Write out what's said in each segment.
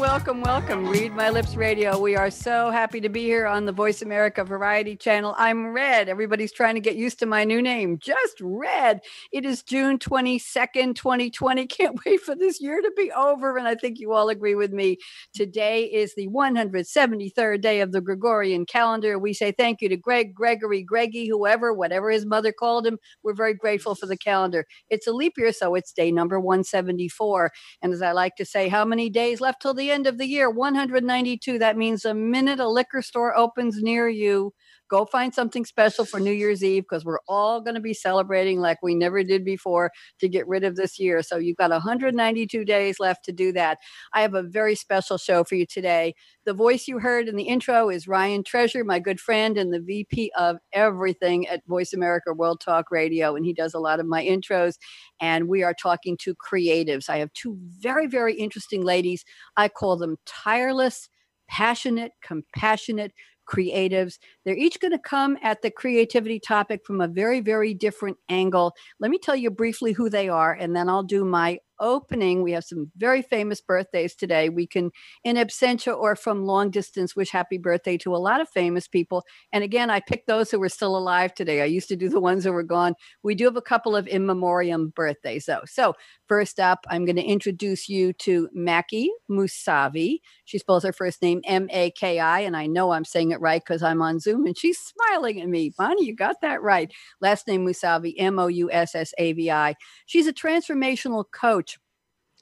Welcome, welcome. Read My Lips Radio. We are so happy to be here on the Voice America Variety Channel. I'm Red. Everybody's trying to get used to my new name, just Red. It is June 22nd, 2020. Can't wait for this year to be over. And I think you all agree with me. Today is the 173rd day of the Gregorian calendar. We say thank you to Greg, Gregory, Greggy, whoever, whatever his mother called him. We're very grateful for the calendar. It's a leap year, so it's day number 174. And as I like to say, how many days left till the end of the year 192 that means a minute a liquor store opens near you go find something special for new year's eve because we're all going to be celebrating like we never did before to get rid of this year. So you've got 192 days left to do that. I have a very special show for you today. The voice you heard in the intro is ryan treasure my good friend and the vp of everything at voice america world talk radio and he does a lot of my intros and we are talking to creatives. I have two very very interesting ladies. I call them tireless passionate compassionate creatives. They're each going to come at the creativity topic from a very, very different angle. Let me tell you briefly who they are, and then I'll do my opening. We have some very famous birthdays today. We can, in absentia or from long distance, wish happy birthday to a lot of famous people. And again, I picked those who were still alive today. I used to do the ones who were gone. We do have a couple of in memoriam birthdays, though. So, first up, I'm going to introduce you to Maki Moussavi. She spells her first name M A K I, and I know I'm saying it right because I'm on Zoom and she's smiling at me. Bonnie, you got that right. Last name Moussavi, M O U S S A V I. She's a transformational coach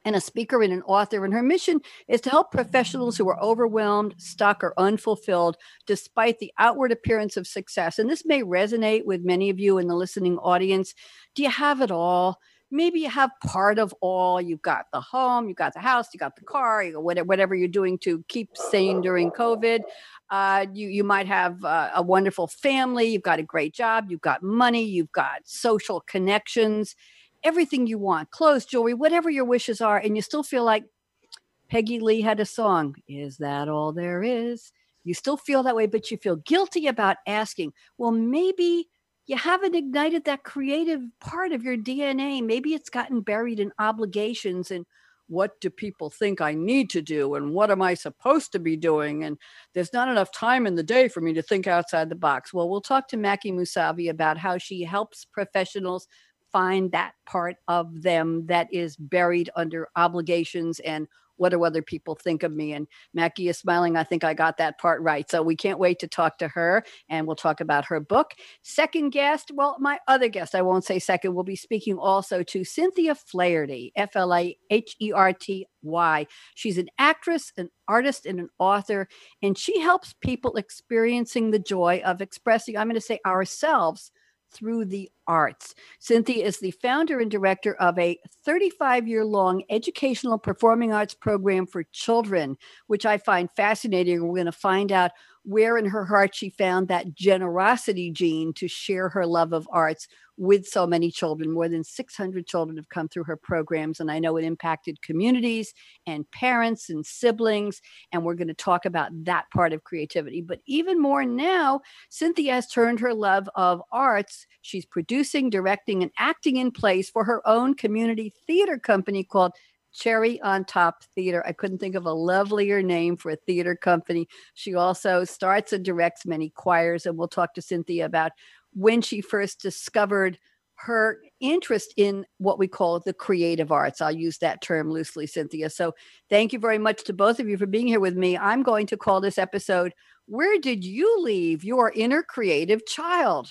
and a speaker and an author. And her mission is to help professionals who are overwhelmed, stuck, or unfulfilled despite the outward appearance of success. And this may resonate with many of you in the listening audience. Do you have it all? Maybe you have part of all. You've got the home, you've got the house, you got the car, you got whatever you're doing to keep sane during COVID. Uh, you you might have uh, a wonderful family. You've got a great job. You've got money. You've got social connections everything you want clothes, jewelry, whatever your wishes are. And you still feel like Peggy Lee had a song, Is That All There Is? You still feel that way, but you feel guilty about asking, well, maybe you haven't ignited that creative part of your DNA. Maybe it's gotten buried in obligations and what do people think I need to do and what am I supposed to be doing? And there's not enough time in the day for me to think outside the box. Well, we'll talk to Maki Moussavi about how she helps professionals find that part of them that is buried under obligations and what do other people think of me? And Maki is smiling. I think I got that part right. So we can't wait to talk to her and we'll talk about her book. Second guest, well, my other guest, I won't say second, will be speaking also to Cynthia Flaherty, F L A H E R T Y. She's an actress, an artist, and an author, and she helps people experiencing the joy of expressing, I'm going to say ourselves through the arts. Cynthia is the founder and director of a 35 year long educational performing arts program for children, which I find fascinating. We're going to find out where in her heart she found that generosity gene to share her love of arts with so many children. More than 600 children have come through her programs, and I know it impacted communities and parents and siblings. And we're going to talk about that part of creativity. But even more now, Cynthia has turned her love of arts. She's producing, directing, and acting in place for her own community theater company called Cherry on Top Theater. I couldn't think of a lovelier name for a theater company. She also starts and directs many choirs, and we'll talk to Cynthia about when she first discovered her interest in what we call the creative arts. I'll use that term loosely, Cynthia. So thank you very much to both of you for being here with me. I'm going to call this episode, Where Did You Leave Your Inner Creative Child?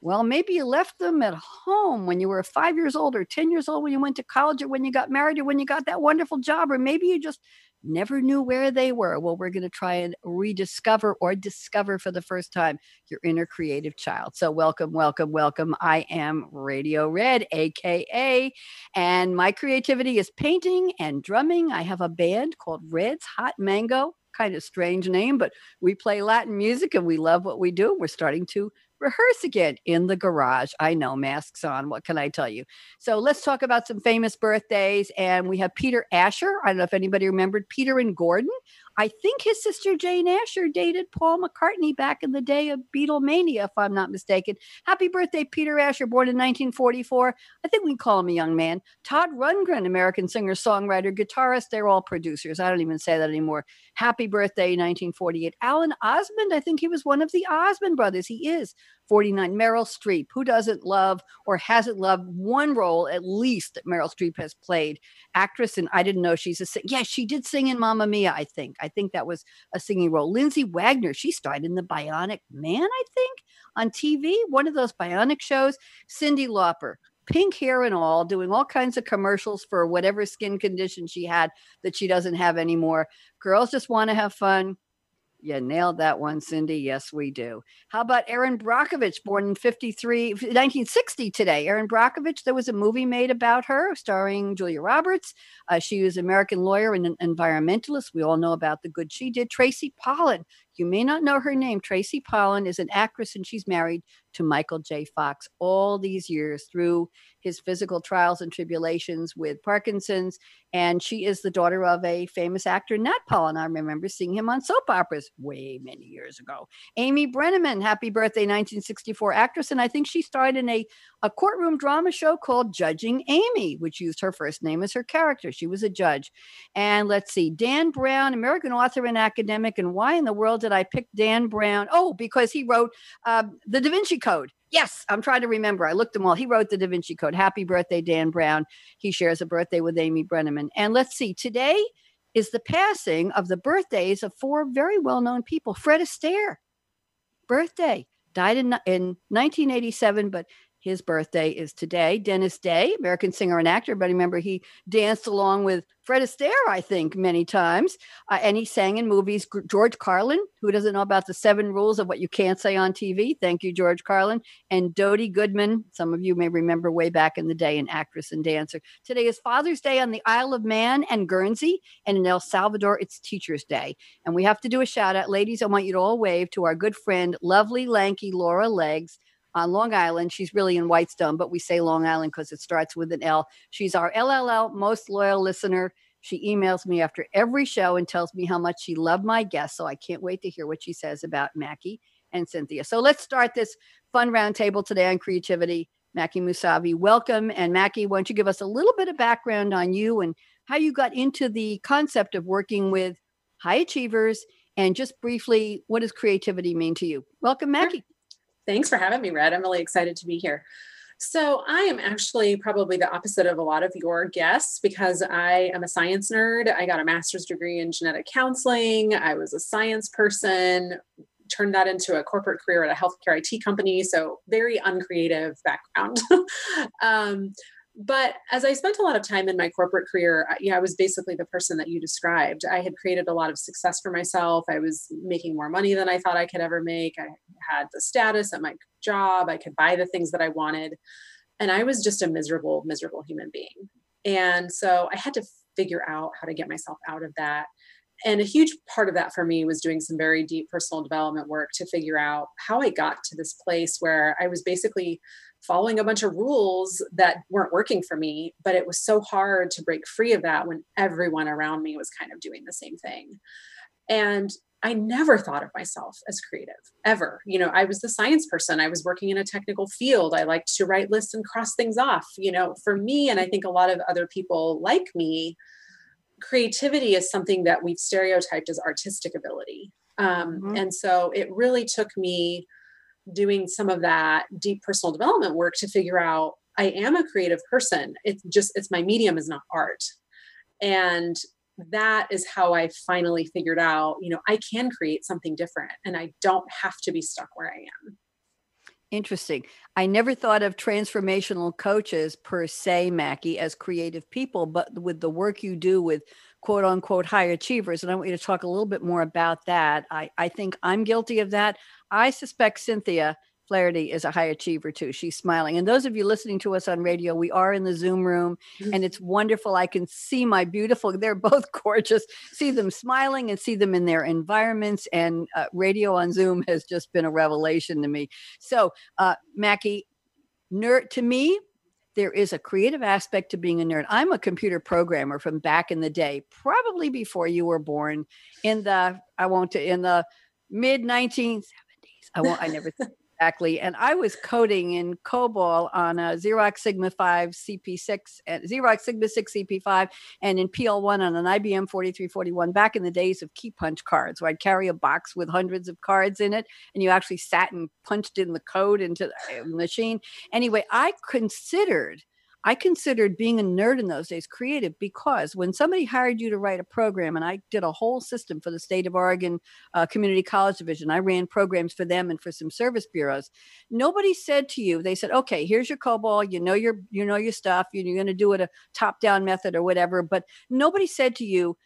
Well, maybe you left them at home when you were five years old or 10 years old when you went to college or when you got married or when you got that wonderful job, or maybe you just never knew where they were. Well, we're going to try and rediscover or discover for the first time your inner creative child. So, welcome, welcome, welcome. I am Radio Red, AKA, and my creativity is painting and drumming. I have a band called Red's Hot Mango. Kind of strange name, but we play Latin music and we love what we do. We're starting to rehearse again in the garage. I know, masks on. What can I tell you? So let's talk about some famous birthdays. And we have Peter Asher. I don't know if anybody remembered Peter and Gordon. I think his sister Jane Asher dated Paul McCartney back in the day of Beatlemania, if I'm not mistaken. Happy birthday, Peter Asher, born in 1944. I think we can call him a young man. Todd Rundgren, American singer, songwriter, guitarist. They're all producers. I don't even say that anymore. Happy birthday, 1948. Alan Osmond, I think he was one of the Osmond brothers. He is 49. Meryl Streep, who doesn't love or hasn't loved one role at least that Meryl Streep has played? Actress, and I didn't know she's a sing. Yeah, she did sing in Mamma Mia, I think. I think that was a singing role. Lindsay Wagner, she starred in The Bionic Man, I think, on TV, one of those bionic shows. Cyndi Lauper, pink hair and all, doing all kinds of commercials for whatever skin condition she had that she doesn't have anymore. Girls just want to have fun. You nailed that one, Cindy. Yes, we do. How about Erin Brockovich, born in 53, 1960 today? Erin Brockovich, there was a movie made about her starring Julia Roberts. Uh, she was an American lawyer and an environmentalist. We all know about the good she did. Tracy Pollan, you may not know her name. Tracy Pollan is an actress and she's married to Michael J. Fox all these years through his physical trials and tribulations with Parkinson's. And she is the daughter of a famous actor, Nat Pollan. I remember seeing him on soap operas way many years ago. Amy Brenneman, happy birthday, 1964 actress. And I think she starred in a, a courtroom drama show called Judging Amy, which used her first name as her character. She was a judge. And let's see, Dan Brown, American author and academic. And why in the world did I pick Dan Brown? Oh, because he wrote uh, The Da Vinci Code. Yes, I'm trying to remember. I looked them all. He wrote the Da Vinci Code. Happy birthday, Dan Brown. He shares a birthday with Amy Brenneman. And let's see, today is the passing of the birthdays of four very well known people. Fred Astaire, birthday, died in, in 1987, but his birthday is today. Dennis Day, American singer and actor, but remember he danced along with Fred Astaire, I think, many times. Uh, and he sang in movies. George Carlin, who doesn't know about the seven rules of what you can't say on TV? Thank you, George Carlin. And Dody Goodman, some of you may remember way back in the day, an actress and dancer. Today is Father's Day on the Isle of Man and Guernsey. And in El Salvador, it's Teacher's Day. And we have to do a shout out. Ladies, I want you to all wave to our good friend, lovely, lanky Laura Legs on Long Island. She's really in Whitestone, but we say Long Island because it starts with an L. She's our LLL most loyal listener. She emails me after every show and tells me how much she loved my guests. So I can't wait to hear what she says about Maki and Cynthia. So let's start this fun roundtable today on creativity. Maki Moussavi, welcome. And Maki, why don't you give us a little bit of background on you and how you got into the concept of working with high achievers and just briefly, what does creativity mean to you? Welcome, Maki. Thanks for having me, Red. I'm really excited to be here. So, I am actually probably the opposite of a lot of your guests because I am a science nerd. I got a master's degree in genetic counseling. I was a science person, turned that into a corporate career at a healthcare IT company. So, very uncreative background. um, but as I spent a lot of time in my corporate career, yeah, I was basically the person that you described. I had created a lot of success for myself. I was making more money than I thought I could ever make. I had the status at my job. I could buy the things that I wanted. And I was just a miserable, miserable human being. And so I had to figure out how to get myself out of that. And a huge part of that for me was doing some very deep personal development work to figure out how I got to this place where I was basically following a bunch of rules that weren't working for me. But it was so hard to break free of that when everyone around me was kind of doing the same thing. And I never thought of myself as creative ever. You know, I was the science person. I was working in a technical field. I liked to write lists and cross things off. You know, for me, and I think a lot of other people like me, creativity is something that we've stereotyped as artistic ability. Um, mm-hmm. And so it really took me doing some of that deep personal development work to figure out I am a creative person. It's just, it's my medium is not art. And that is how I finally figured out, you know, I can create something different and I don't have to be stuck where I am. Interesting. I never thought of transformational coaches per se, Maki, as creative people, but with the work you do with quote unquote high achievers. And I want you to talk a little bit more about that. I, I think I'm guilty of that. I suspect Cynthia Flaherty is a high achiever too. She's smiling. And those of you listening to us on radio, we are in the Zoom room mm-hmm. and it's wonderful. I can see my beautiful, they're both gorgeous, see them smiling and see them in their environments. And uh, radio on Zoom has just been a revelation to me. So, uh, Maki, nerd to me, there is a creative aspect to being a nerd. I'm a computer programmer from back in the day, probably before you were born in the, I won't, in the mid 1970s. I won't, I never exactly. And I was coding in COBOL on a Xerox Sigma 5 CP6 and Xerox Sigma 6 CP5 and in PL1 on an IBM 4341 back in the days of key punch cards where I'd carry a box with hundreds of cards in it and you actually sat and punched in the code into the uh, machine. Anyway, I considered I considered being a nerd in those days creative because when somebody hired you to write a program, and I did a whole system for the state of Oregon uh, Community College Division, I ran programs for them and for some service bureaus. Nobody said to you, they said, "Okay, here's your COBOL. You know your you know your stuff. You're going to do it a top down method or whatever." But nobody said to you,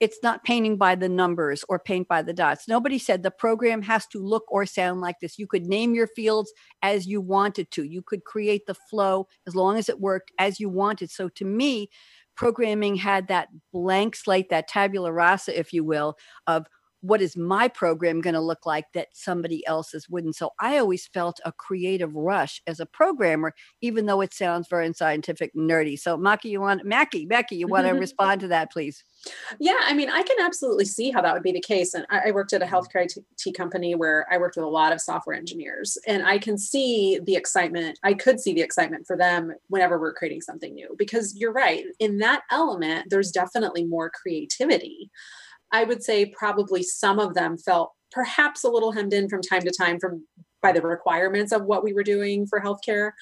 it's not painting by the numbers or paint by the dots. Nobody said the program has to look or sound like this. You could name your fields as you wanted to. You could create the flow as long as it worked as you wanted. So to me, programming had that blank slate, that tabula rasa, if you will, of what is my program going to look like that somebody else's wouldn't? So i always felt a creative rush as a programmer even though it sounds very scientific nerdy. So Maki, you want maki becky you want to respond to that please? Yeah i mean i can absolutely see how that would be the case and i, I worked at a mm-hmm. healthcare IT company where i worked with a lot of software engineers and i can see the excitement i could see the excitement for them whenever we're creating something new because you're right in that element there's definitely more creativity I would say probably some of them felt perhaps a little hemmed in from time to time from by the requirements of what we were doing for healthcare.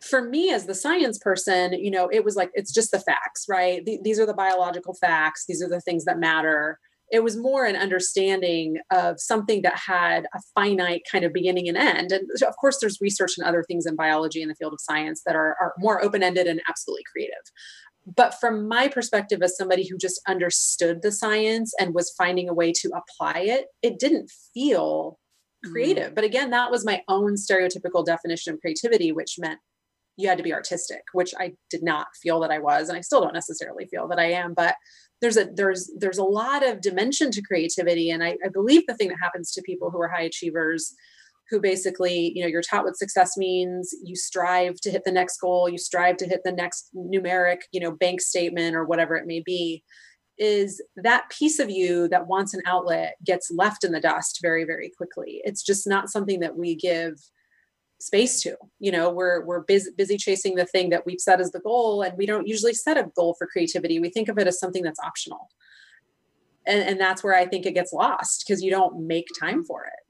For me, as the science person, you know, it was like it's just the facts, right? these are the biological facts. These are the things that matter. It was more an understanding of something that had a finite kind of beginning and end. And of course, there's research and other things in biology in the field of science that are, are more open ended and absolutely creative but from my perspective as somebody who just understood the science and was finding a way to apply it it didn't feel creative mm. but again that was my own stereotypical definition of creativity which meant you had to be artistic which i did not feel that i was and i still don't necessarily feel that i am but there's a there's there's a lot of dimension to creativity and I, I believe the thing that happens to people who are high achievers who basically, you know, you're taught what success means, you strive to hit the next goal, you strive to hit the next numeric, you know, bank statement or whatever it may be, is that piece of you that wants an outlet gets left in the dust very, very quickly. It's just not something that we give space to. You know we're we're busy, busy chasing the thing that we've set as the goal and we don't usually set a goal for creativity. We think of it as something that's optional. And, and that's where i think it gets lost because you don't make time for it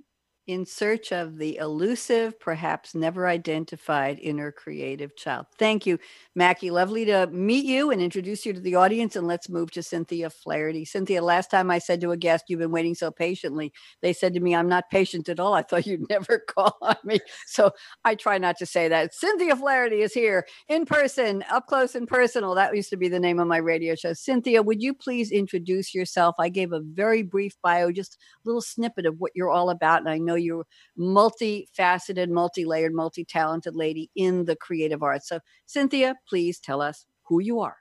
in search of the elusive, perhaps never identified inner creative child. Thank you, Maki. Lovely to meet you and introduce you to the audience. And let's move to Cynthia Flaherty. Cynthia, last time I said to a guest, You've been waiting so patiently. They said to me, I'm not patient at all. I thought you'd never call on me. So I try not to say that. Cynthia Flaherty is here in person, up close and personal. That used to be the name of my radio show. Cynthia, would you please introduce yourself? I gave a very brief bio, just a little snippet of what you're all about. And I know know you're multifaceted, multi-layered, multi-talented lady in the creative arts. So Cynthia, please tell us who you are.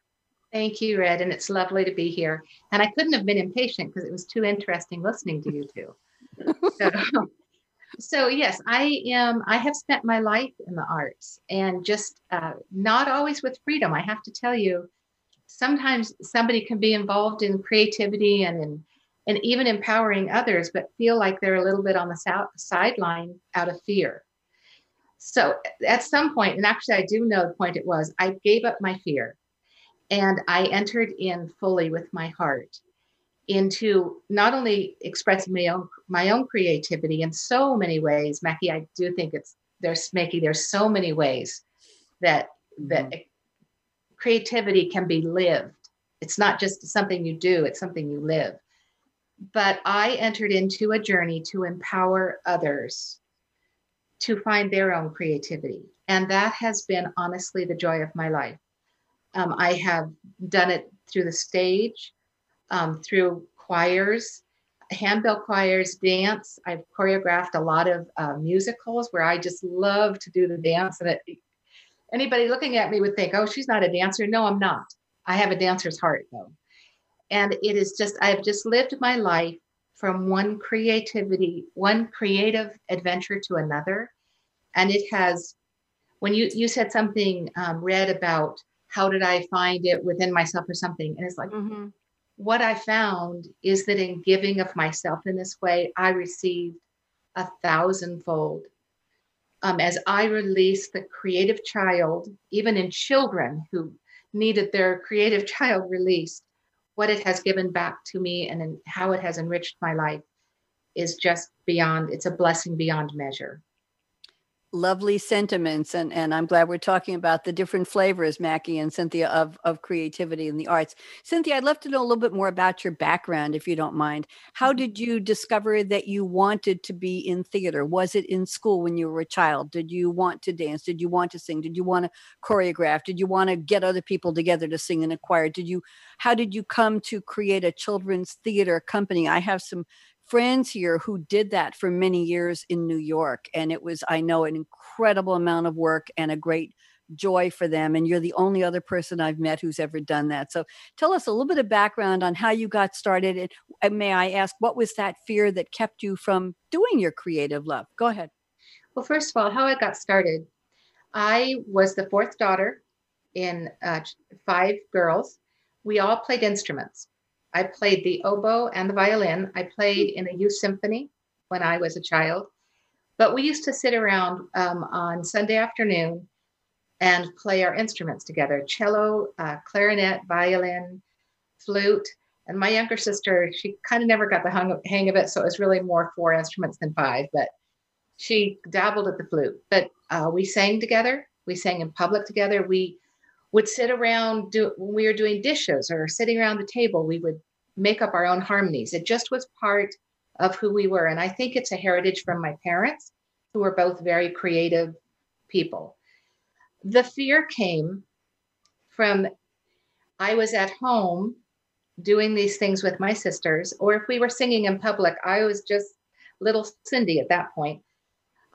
Thank you, Red, and it's lovely to be here. And I couldn't have been impatient because it was too interesting listening to you two. so, so, yes, I am. I have spent my life in the arts, and just uh, not always with freedom. I have to tell you, sometimes somebody can be involved in creativity and in and even empowering others, but feel like they're a little bit on the sideline out of fear. So at some point, and actually I do know the point it was, I gave up my fear and I entered in fully with my heart into not only expressing my own my own creativity in so many ways. Maki, I do think it's there's Maki, there's so many ways that that mm-hmm. creativity can be lived. It's not just something you do, it's something you live but I entered into a journey to empower others to find their own creativity. And that has been honestly the joy of my life. Um, I have done it through the stage. um, through choirs, handbell choirs, dance. I've choreographed a lot of uh, musicals where I just love to do the dance. And it, anybody looking at me would think, oh, she's not a dancer. No, I'm not. I have a dancer's heart, though. And it is just, I've just lived my life from one creativity, one creative adventure to another. And it has, when you, you said something, um, Red about how did I find it within myself or something. And it's like, mm-hmm. what I found is that in giving of myself in this way, I received a thousandfold. Um, as I release the creative child, even in children who needed their creative child released, what it has given back to me and how it has enriched my life is just beyond, it's a blessing beyond measure lovely sentiments and and i'm glad we're talking about the different flavors maki and cynthia of of creativity in the arts. Cynthia i'd love to know a little bit more about your background if you don't mind. How mm-hmm. did you discover that you wanted to be in theater? Was it in school when you were a child? Did you want to dance? Did you want to sing? Did you want to choreograph? Did you want to get other people together to sing in a choir? Did you how did you come to create a children's theater company? I have some friends here who did that for many years in New York. And it was, I know, an incredible amount of work and a great joy for them. And you're the only other person I've met who's ever done that. So tell us a little bit of background on how you got started. And may I ask, what was that fear that kept you from doing your creative love? Go ahead. Well, first of all, how I got started, I was the fourth daughter in uh, five girls. We all played instruments. I played the oboe and the violin. I played in a youth symphony when I was a child. But we used to sit around um, on Sunday afternoon and play our instruments together cello, uh, clarinet, violin, flute. And my younger sister, she kind of never got the hang of, hang of it. So it was really more four instruments than five, but she dabbled at the flute. But uh, we sang together. We sang in public together. We would sit around do, when we were doing dishes or sitting around the table we would make up our own harmonies. It just was part of who we were and i think it's a heritage from my parents who were both very creative people. The fear came from i was at home doing these things with my sisters or if we were singing in public i was just little cindy at that point.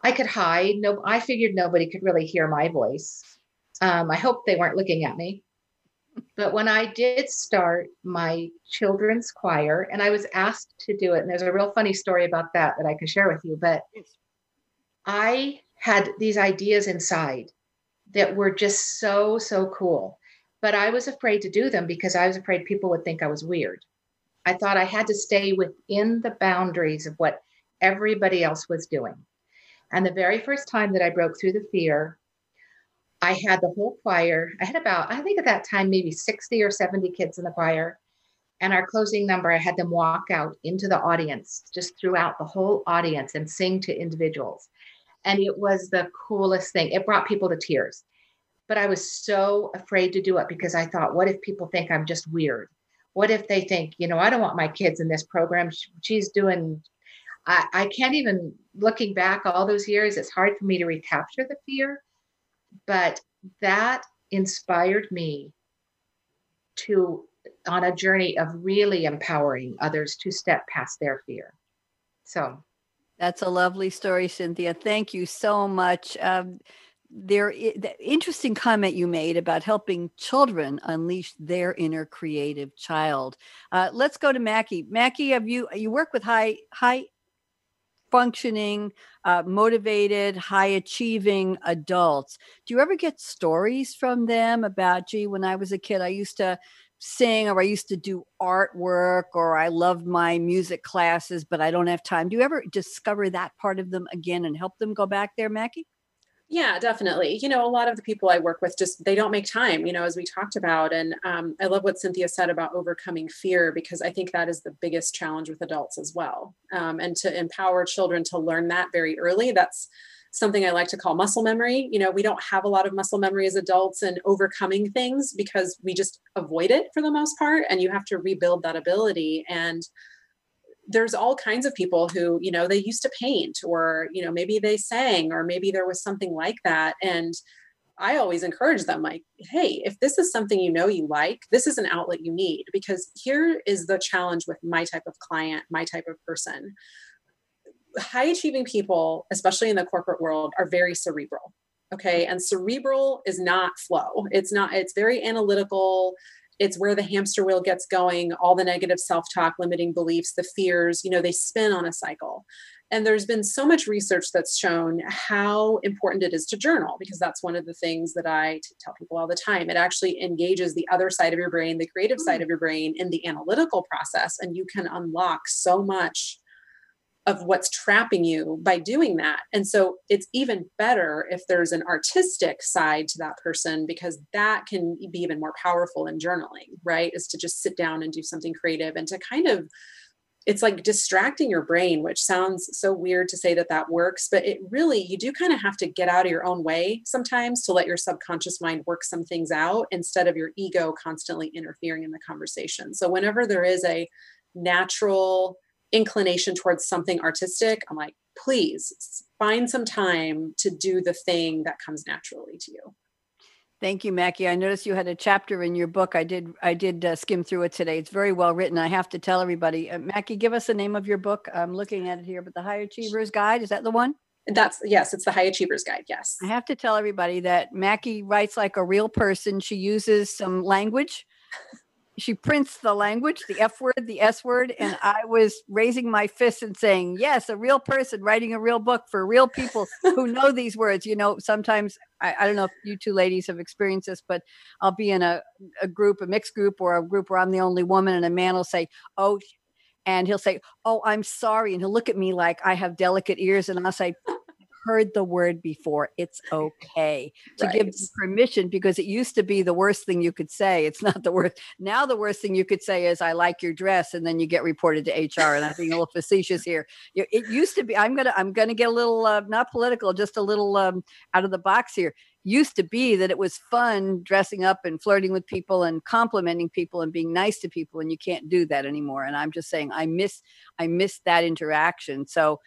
I could hide no i figured nobody could really hear my voice um, I hope they weren't looking at me. But when I did start my children's choir, and I was asked to do it, and there's a real funny story about that that I can share with you. But I had these ideas inside that were just so, so cool. But I was afraid to do them because I was afraid people would think I was weird. I thought I had to stay within the boundaries of what everybody else was doing. And the very first time that I broke through the fear I had the whole choir. I had about, I think at that time, maybe 60 or 70 kids in the choir. And our closing number, I had them walk out into the audience, just throughout the whole audience and sing to individuals. And it was the coolest thing. It brought people to tears. But I was so afraid to do it because I thought, what if people think I'm just weird? What if they think, you know, I don't want my kids in this program? She's doing, I, I can't even, looking back all those years, it's hard for me to recapture the fear but that inspired me to on a journey of really empowering others to step past their fear. So. That's a lovely story cynthia. Thank you so much. Um, there the interesting comment you made about helping children unleash their inner creative child. Uh, let's go to maki. Maki have you you work with high high functioning, uh, motivated, high achieving adults. Do you ever get stories from them about, gee, when I was a kid, I used to sing or I used to do artwork or I loved my music classes, but I don't have time? Do you ever discover that part of them again and help them go back there, Maki? Yeah, definitely. You know, a lot of the people I work with just they don't make time, you know, as we talked about. And um, I love what Cynthia said about overcoming fear because I think that is the biggest challenge with adults as well. Um, and to empower children to learn that very early, that's something I like to call muscle memory. You know, we don't have a lot of muscle memory as adults and overcoming things because we just avoid it for the most part. And you have to rebuild that ability. And there's all kinds of people who you know they used to paint or you know maybe they sang or maybe there was something like that and I always encourage them like, hey, if this is something you know you like, this is an outlet you need. Because here is the challenge with my type of client, my type of person. High achieving people, especially in the corporate world, are very cerebral. Okay. And cerebral is not flow. It's not, it's very analytical. It's where the hamster wheel gets going, all the negative self talk, limiting beliefs, the fears, you know, they spin on a cycle. And there's been so much research that's shown how important it is to journal because that's one of the things that I tell people all the time. It actually engages the other side of your brain, the creative side mm. of your brain, in the analytical process, and you can unlock so much of what's trapping you by doing that. And so it's even better if there's an artistic side to that person because that can be even more powerful in journaling, right? Is to just sit down and do something creative and to kind of it's like distracting your brain which sounds so weird to say that that works but it really you do kind of have to get out of your own way sometimes to let your subconscious mind work some things out instead of your ego constantly interfering in the conversation so whenever there is a natural inclination towards something artistic i'm like please find some time to do the thing that comes naturally to you Thank you, Maki. I noticed you had a chapter in your book. I did. I did uh, skim through it today. It's very well written. I have to tell everybody, uh, Maki, give us the name of your book. I'm looking at it here, but the High Achievers Guide is that the one? That's yes, it's the High Achievers Guide. Yes. I have to tell everybody that Maki writes like a real person. She uses some language she prints the language, the F word, the S word, and I was raising my fist and saying, "Yes, a real person writing a real book for real people who know these words." You know, sometimes I, I, don't know if you two ladies have experienced this, but I'll be in a, a group, a mixed group, or a group where I'm the only woman, and a man will say, "Oh," and he'll say, "Oh, I'm sorry," and he'll look at me like I have delicate ears, and I'll say, heard the word before. It's okay to right. give permission because it used to be the worst thing you could say. It's not the worst. Now, the worst thing you could say is, I like your dress. And then you get reported to HR. And I'm being a little facetious here. It used to be, I'm going to, I'm going to get a little, uh, not political, just a little um, out of the box here used to be that it was fun dressing up and flirting with people and complimenting people and being nice to people and you can't do that anymore and i'm just saying i miss i miss that interaction so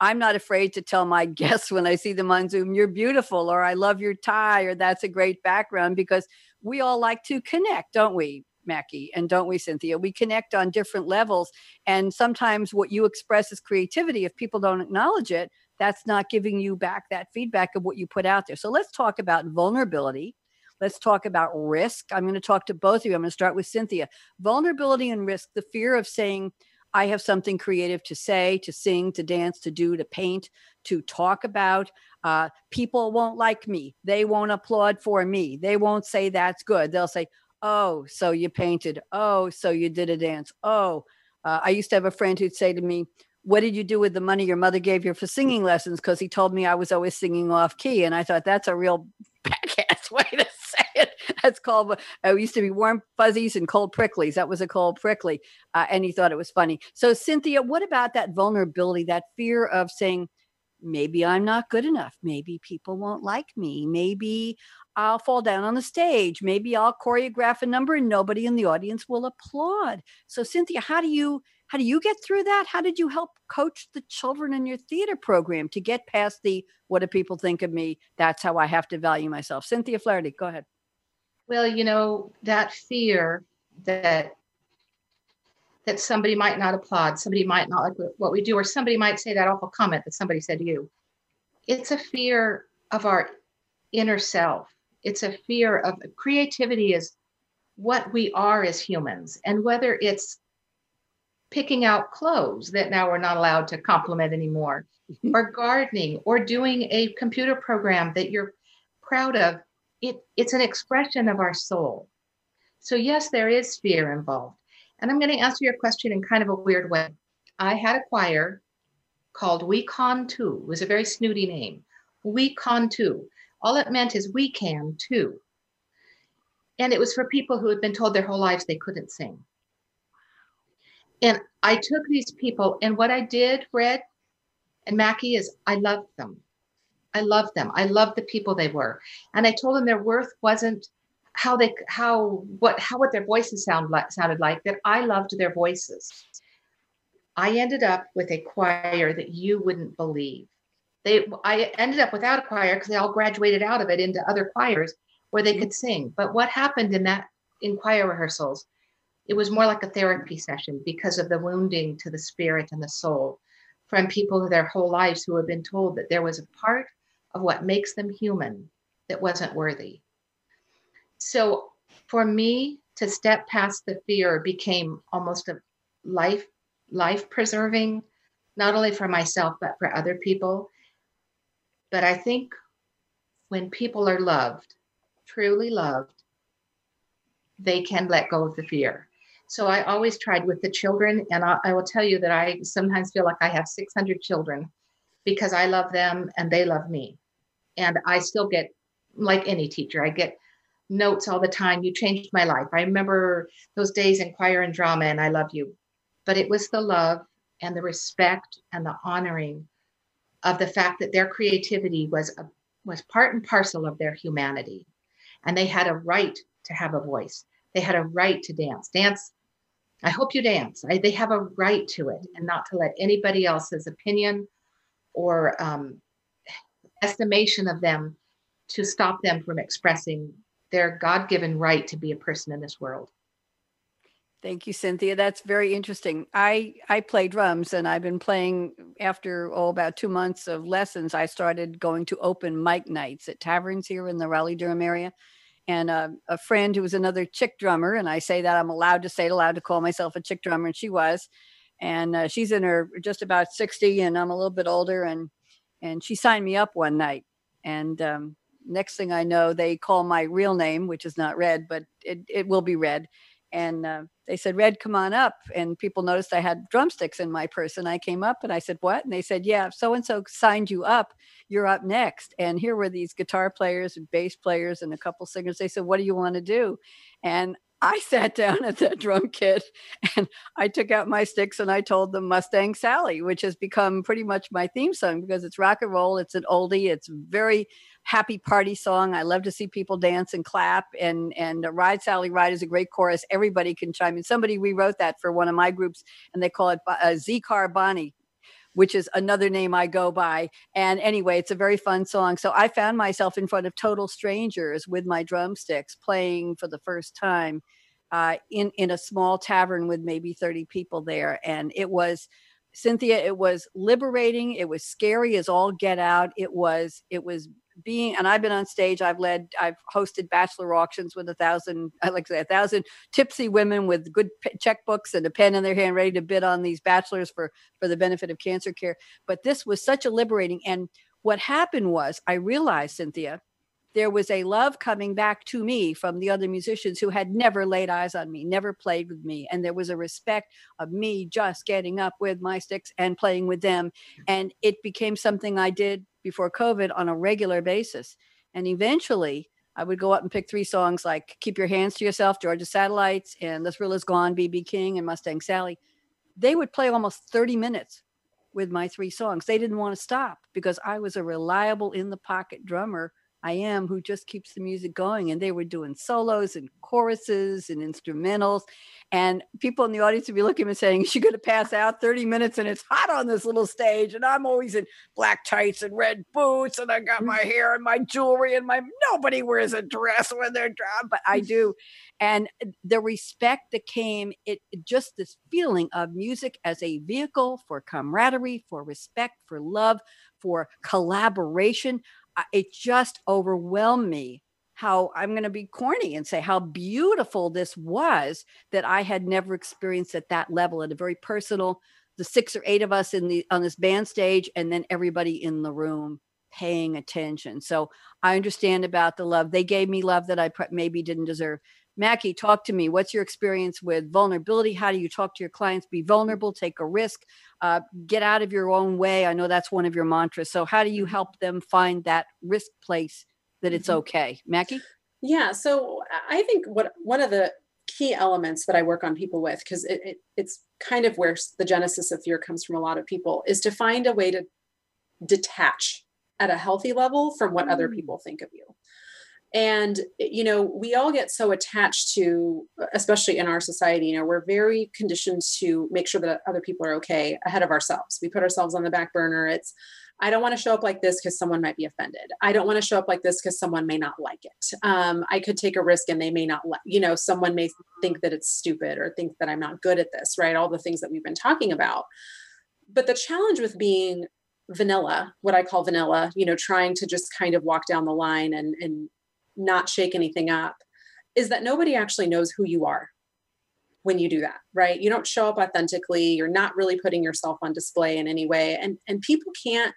I'm not afraid to tell my guests when I see them on Zoom, you're beautiful, or I love your tie, or that's a great background, because we all like to connect, don't we, Maki? And don't we, Cynthia? We connect on different levels. And sometimes what you express is creativity. If people don't acknowledge it, that's not giving you back that feedback of what you put out there. So let's talk about vulnerability. Let's talk about risk. I'm going to talk to both of you. I'm going to start with Cynthia. Vulnerability and risk, the fear of saying, I have something creative to say, to sing, to dance, to do, to paint, to talk about. Uh, people won't like me. They won't applaud for me. They won't say that's good. They'll say, Oh, so you painted. Oh, so you did a dance. Oh, uh, I used to have a friend who'd say to me, What did you do with the money your mother gave you for singing lessons? Because he told me I was always singing off key. And I thought that's a real backass way to. That's called, it uh, used to be warm fuzzies and cold pricklies. That was a cold prickly. Uh, and he thought it was funny. So, Cynthia, what about that vulnerability, that fear of saying, maybe I'm not good enough. Maybe people won't like me. Maybe I'll fall down on the stage. Maybe I'll choreograph a number and nobody in the audience will applaud. So, Cynthia, how do you how do you get through that? How did you help coach the children in your theater program to get past the what do people think of me? That's how I have to value myself. Cynthia Flaherty, go ahead. Well, you know, that fear that that somebody might not applaud, somebody might not like what we do, or somebody might say that awful comment that somebody said to you. It's a fear of our inner self. It's a fear of creativity is what we are as humans. And whether it's picking out clothes that now we're not allowed to compliment anymore, or gardening, or doing a computer program that you're proud of. It, it's an expression of our soul. So, yes, there is fear involved. And I'm going to answer your question in kind of a weird way. I had a choir called We Con Too. It was a very snooty name. We Con Too. All it meant is we can too. And it was for people who had been told their whole lives they couldn't sing. And I took these people, and what I did, Fred and Maki, is I loved them. I loved them. I loved the people they were, and I told them their worth wasn't how they how what how what their voices sound like sounded like. That I loved their voices. I ended up with a choir that you wouldn't believe. they I ended up without a choir because they all graduated out of it into other choirs where they could sing. But what happened in that in choir rehearsals, it was more like a therapy session because of the wounding to the spirit and the soul from people their whole lives who have been told that there was a part of what makes them human that wasn't worthy. So for me to step past the fear became almost a life life preserving not only for myself but for other people. But i think when people are loved truly loved they can let go of the fear. So i always tried with the children and I, I will tell you that i sometimes feel like i have 600 children because i love them and they love me and i still get like any teacher i get notes all the time. You changed my life. I remember those days in choir and drama, and I love you. But it was the love and the respect and the honoring of the fact that their creativity was a, was part and parcel of their humanity, and they had a right to have a voice. They had a right to dance. Dance. I hope you dance. I, they have a right to it, and not to let anybody else's opinion or um, estimation of them to stop them from expressing their God given right to be a person in this world. Thank you, Cynthia. That's very interesting. I I play drums, and I've been playing after oh about two months of lessons. I started going to open mic nights at taverns here in the Raleigh Durham area, and uh, a friend who was another chick drummer, and I say that I'm allowed to say it, allowed to call myself a chick drummer, and she was, and uh, she's in her just about sixty, and I'm a little bit older, and and she signed me up one night, and um, next thing I know, they call my real name, which is not Red, but it, it will be Red. And uh, they said, Red, come on up. And people noticed I had drumsticks in my purse. And I came up and I said, What? And they said, Yeah, so and so signed you up. You're up next. And here were these guitar players and bass players and a couple singers. They said, What do you want to do? And I sat down at the drum kit and I took out my sticks and I told them Mustang Sally, which has become pretty much my theme song because it's rock and roll. It's an oldie. It's very happy party song. I love to see people dance and clap. And and Ride Sally Ride is a great chorus. Everybody can chime in. Somebody rewrote that for one of my groups, and they call it uh, Z Car Bonnie. Which is another name I go by. And anyway, it's a very fun song. So I found myself in front of total strangers with my drumsticks playing for the first time uh, in in a small tavern with maybe 30 people there and it was cynthia it was liberating it was scary as all get out it was it was being and i've been on stage i've led i've hosted bachelor auctions with a thousand i like to say a thousand tipsy women with good checkbooks and a pen in their hand ready to bid on these bachelors for for the benefit of cancer care but this was such a liberating and what happened was i realized cynthia there was a love coming back to me from the other musicians who had never laid eyes on me, never played with me. And there was a respect of me just getting up with my sticks and playing with them. And it became something I did before COVID on a regular basis. And eventually, I would go up and pick three songs like Keep Your Hands to Yourself, Georgia Satellites, and The Thrill Is Gone, BB King, and Mustang Sally. They would play almost 30 minutes with my three songs. They didn't want to stop because I was a reliable in the pocket drummer I am who just keeps the music going. And they were doing solos and choruses and instrumentals. And people in the audience would be looking at me saying, She's going to pass out 30 minutes and it's hot on this little stage. And I'm always in black tights and red boots. And I got mm. my hair and my jewelry and my nobody wears a dress when they're drum, but I do. And the respect that came, it just this feeling of music as a vehicle for camaraderie, for respect, for love, for collaboration it just overwhelmed me how I'm going to be corny and say how beautiful this was that I had never experienced at that level at a very personal the six or eight of us in the on this band stage and then everybody in the room paying attention. So I understand about the love. They gave me love that I maybe didn't deserve. Maki, talk to me. What's your experience with vulnerability? How do you talk to your clients? Be vulnerable, take a risk, uh, get out of your own way. I know that's one of your mantras. So, how do you help them find that risk place that it's mm-hmm. okay? Maki? Yeah. So, I think what one of the key elements that I work on people with, because it, it, it's kind of where the genesis of fear comes from a lot of people, is to find a way to detach at a healthy level from what mm. other people think of you and you know we all get so attached to especially in our society you know we're very conditioned to make sure that other people are okay ahead of ourselves we put ourselves on the back burner it's I don't want to show up like this because someone might be offended. I don't want to show up like this because someone may not like it. Um, I could take a risk and they may not let, you know, someone may think that it's stupid or think that I'm not good at this, right? All the things that we've been talking about. But the challenge with being vanilla, what I call vanilla, you know, trying to just kind of walk down the line and, and not shake anything up, is that nobody actually knows who you are when you do that right? You don't show up authentically. You're not really putting yourself on display in any way. And and people can't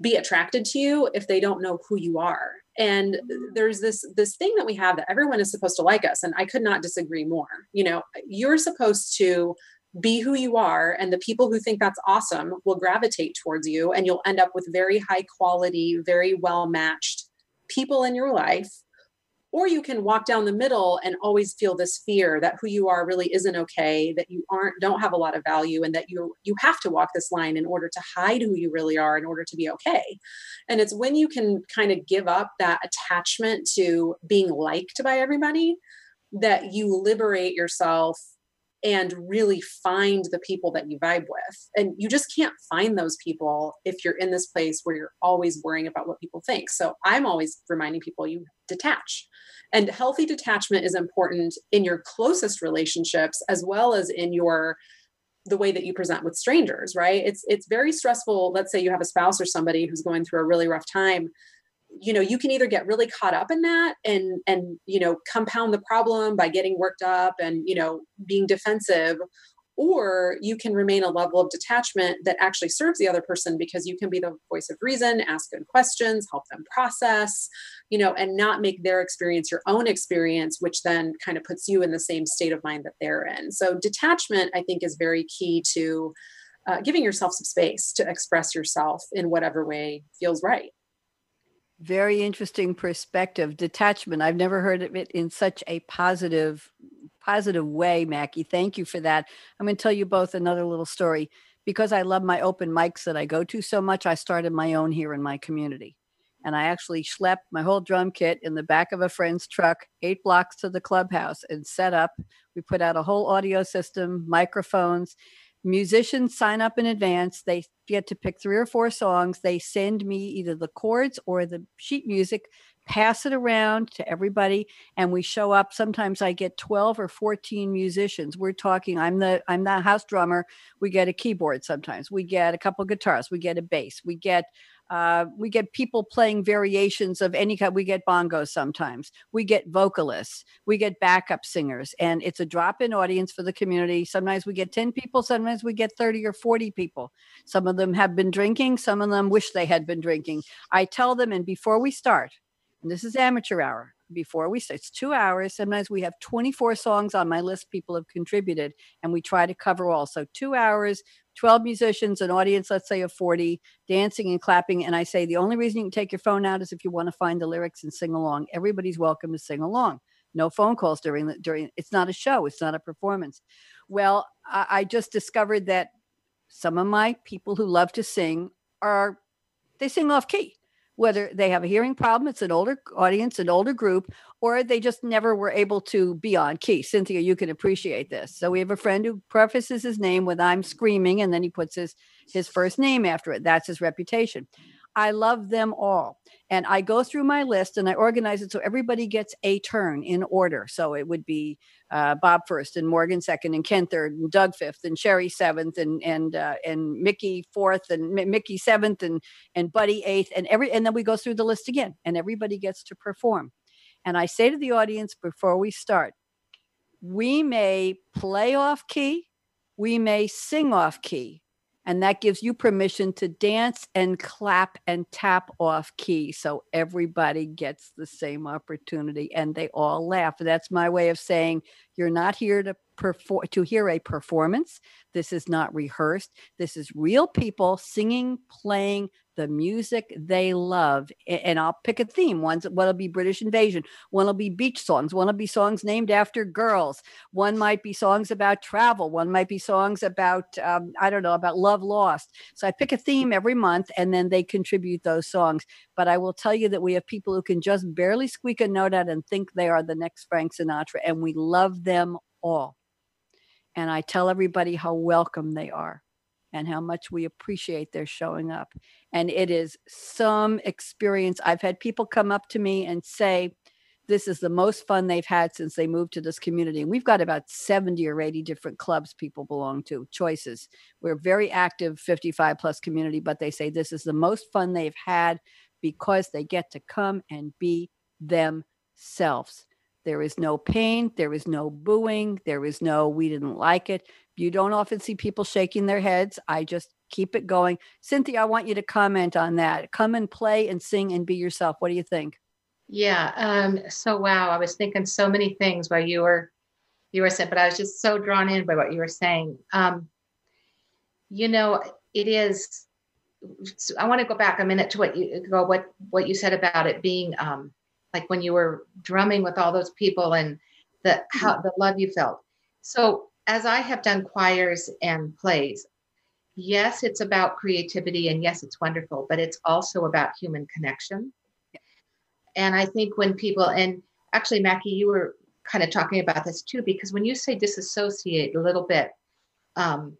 be attracted to you if they don't know who you are. And there's this this thing that we have that everyone is supposed to like us and i could not disagree more. You know you're supposed to be who you are and the people who think that's awesome will gravitate towards you and you'll end up with very high quality very well matched people in your life or you can walk down the middle and always feel this fear that who you are really isn't okay that you aren't don't have a lot of value and that you you have to walk this line in order to hide who you really are in order to be okay. And it's when you can kind of give up that attachment to being liked by everybody that you liberate yourself and really find the people that you vibe with. And you just can't find those people if you're in this place where you're always worrying about what people think. So I'm always reminding people you detach. And healthy detachment is important in your closest relationships as well as in your the way that you present with strangers, right? It's it's very stressful. Let's say you have a spouse or somebody who's going through a really rough time you know you can either get really caught up in that and and you know compound the problem by getting worked up and you know being defensive or you can remain a level of detachment that actually serves the other person because you can be the voice of reason ask good questions help them process you know and not make their experience your own experience which then kind of puts you in the same state of mind that they're in. So detachment i think is very key to uh, giving yourself some space to express yourself in whatever way feels right very interesting perspective detachment. I've never heard of it in such a positive positive way maki. Thank you for that. I'm going to tell you both another little story. Because i love my open mics that i go to so much i started my own here in my community. And i actually schlepped my whole drum kit in the back of a friend's truck eight blocks to the clubhouse and set up. We put out a whole audio system microphones musicians sign up in advance. They get to pick three or four songs. They send me either the chords or the sheet music pass it around to everybody and we show up. Sometimes i get 12 or 14 musicians. We're talking i'm the i'm the house drummer. We get a keyboard sometimes. We get a couple guitars. We get a bass. We get uh, we get people playing variations of any kind. We get bongos sometimes. We get vocalists. We get backup singers. And it's a drop in audience for the community. Sometimes we get 10 people. Sometimes we get 30 or 40 people. Some of them have been drinking. Some of them wish they had been drinking. I tell them, and before we start, and this is amateur hour, before we start, it's two hours. Sometimes we have 24 songs on my list people have contributed, and we try to cover all. So two hours 12 musicians, an audience, let's say of 40, dancing and clapping. And I say the only reason you can take your phone out is if you want to find the lyrics and sing along. Everybody's welcome to sing along. No phone calls during the during it's not a show, it's not a performance. Well, I, I just discovered that some of my people who love to sing are they sing off key whether they have a hearing problem, it's an older audience, an older group, or they just never were able to be on key. Cynthia, you can appreciate this. So we have a friend who prefaces his name with I'm screaming, and then he puts his his first name after it. That's his reputation. I love them all. And I go through my list and I organize it so everybody gets a turn in order. So it would be uh, Bob first and Morgan second and Ken third and Doug fifth and Sherry seventh and and uh, and Mickey fourth and M- Mickey seventh and and Buddy eighth and every and then we go through the list again and everybody gets to perform. And I say to the audience before we start, we may play off key, we may sing off key, and that gives you permission to dance and clap and tap off key. So everybody gets the same opportunity and they all laugh. That's my way of saying you're not here to perform to hear a performance. This is not rehearsed. This is real people singing, playing, the music they love. And I'll pick a theme. One's one will be British invasion, one will be beach songs, one will be songs named after girls, one might be songs about travel, one might be songs about um, I don't know about love lost. So I pick a theme every month, and then they contribute those songs. But I will tell you that we have people who can just barely squeak a note out and think they are the next Frank Sinatra, and we love them all. And I tell everybody how welcome they are and how much we appreciate their showing up. And it is some experience. I've had people come up to me and say, this is the most fun they've had since they moved to this community. And we've got about 70 or 80 different clubs people belong to, choices. We're very active 55 plus community, but they say this is the most fun they've had because they get to come and be themselves. There is no pain, there is no booing, there is no, we didn't like it. You don't often see people shaking their heads. I just keep it going. Cynthia, I want you to comment on that. Come and play and sing and be yourself. What do you think? Yeah. Um, so wow, I was thinking so many things while you were you were saying, but I was just so drawn in by what you were saying. Um, you know, it is. I want to go back a minute to what you go what what you said about it being um, like when you were drumming with all those people and the how the love you felt. So as I have done choirs and plays, yes, it's about creativity and yes, it's wonderful, but it's also about human connection and I think when people, and actually, Maki, you were kind of talking about this too, because when you say disassociate a little bit, um,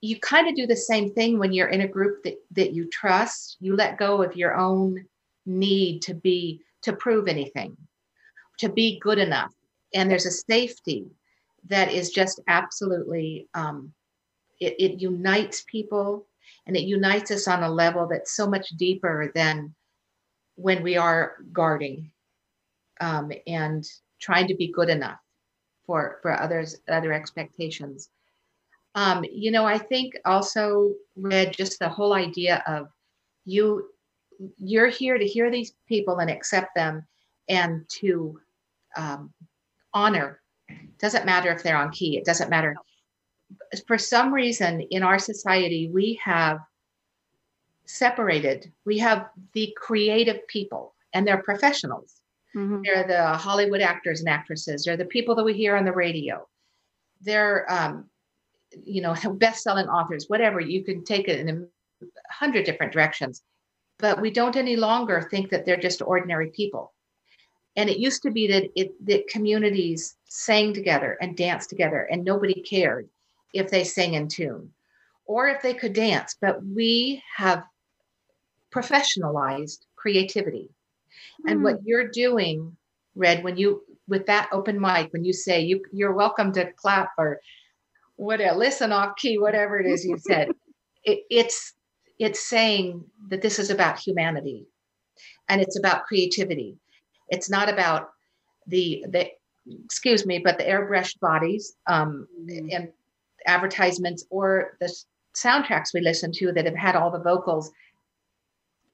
you kind of do the same thing when you're in a group that, that you trust. You let go of your own need to be, to prove anything, to be good enough. And there's a safety that is just absolutely, um, it, it unites people and it unites us on a level that's so much deeper than when we are guarding um, and trying to be good enough for for others other expectations. Um, you know i think also read just the whole idea of you you're here to hear these people and accept them and to um, honor doesn't matter if they're on key it doesn't matter for some reason in our society we have separated. We have the creative people and they're professionals. Mm-hmm. They're the Hollywood actors and actresses. They're the people that we hear on the radio. They're, um, you know, best-selling authors. Whatever you can take it in a hundred different directions, but we don't any longer think that they're just ordinary people. And it used to be that it that communities sang together and danced together, and nobody cared if they sang in tune or if they could dance. But we have professionalized creativity. Mm. And what hmm. you're doing, Red, when you with that open mic, when you say you you're welcome to clap or whatever, listen off key, whatever it is you said, it, it's it's saying that this is about humanity and it's about creativity. It's not about the the excuse me, but the airbrushed bodies um, mm. and advertisements or the soundtracks we listen to that have had all the vocals